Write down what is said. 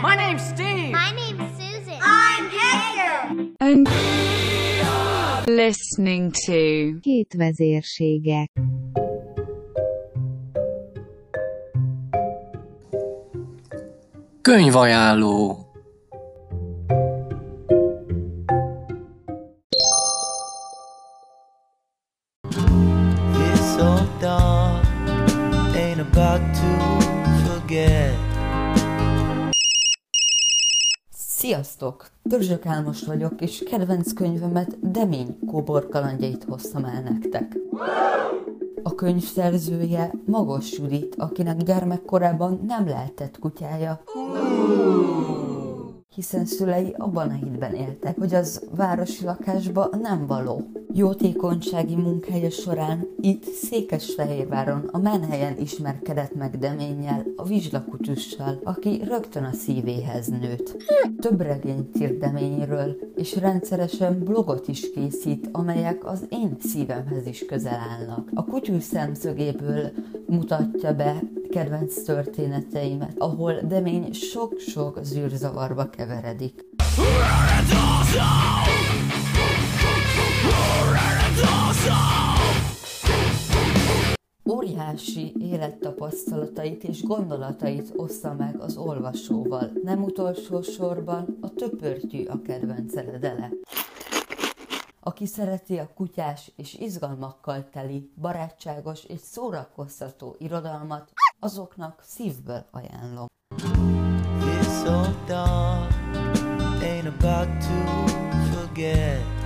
My name's Steve. My name's Susan. I'm Hector. And listening to Két vezérségek. Könyvajánló This old dog ain't about to forget. Sziasztok! Törzsök Álmos vagyok, és kedvenc könyvemet Demény Kóbor kalandjait hoztam el nektek. A könyv szerzője Magos Judit, akinek gyermekkorában nem lehetett kutyája, hiszen szülei abban a hitben éltek, hogy az városi lakásba nem való. Jótékonysági munkája során itt Székesfehérváron a Menhelyen ismerkedett meg Deménnyel, a vizslakutyussal, aki rögtön a szívéhez nőtt. Több regényt ír Deményről, és rendszeresen blogot is készít, amelyek az én szívemhez is közel állnak. A kutyus szemszögéből mutatja be kedvenc történeteimet, ahol Demény sok-sok zűrzavarba keveredik. Óriási élettapasztalatait és gondolatait ossza meg az olvasóval. Nem utolsó sorban a töpörtyű a kedvenc eredele. Aki szereti a kutyás és izgalmakkal teli, barátságos és szórakoztató irodalmat, azoknak szívből ajánlom. This old dog ain't about to forget.